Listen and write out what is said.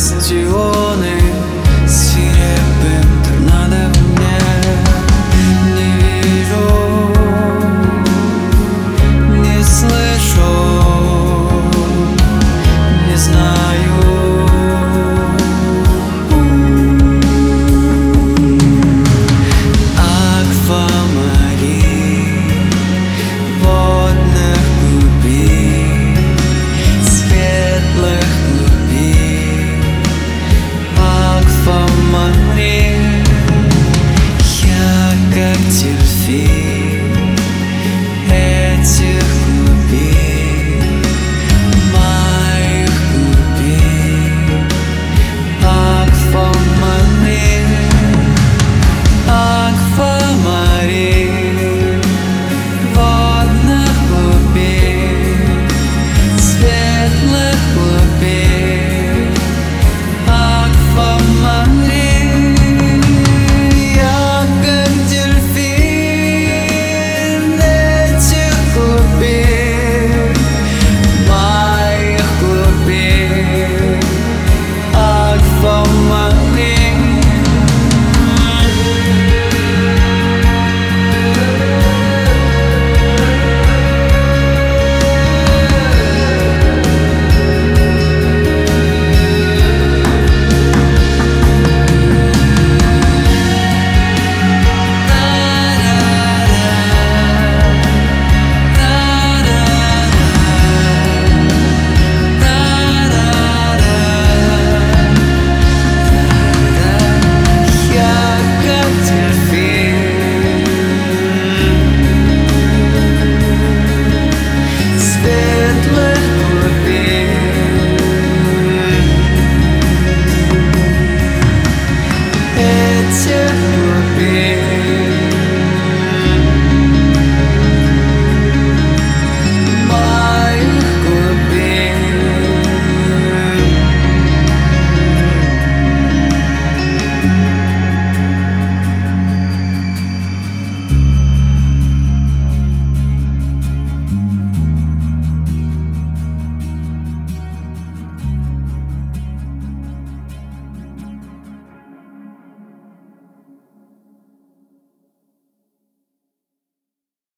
lessons you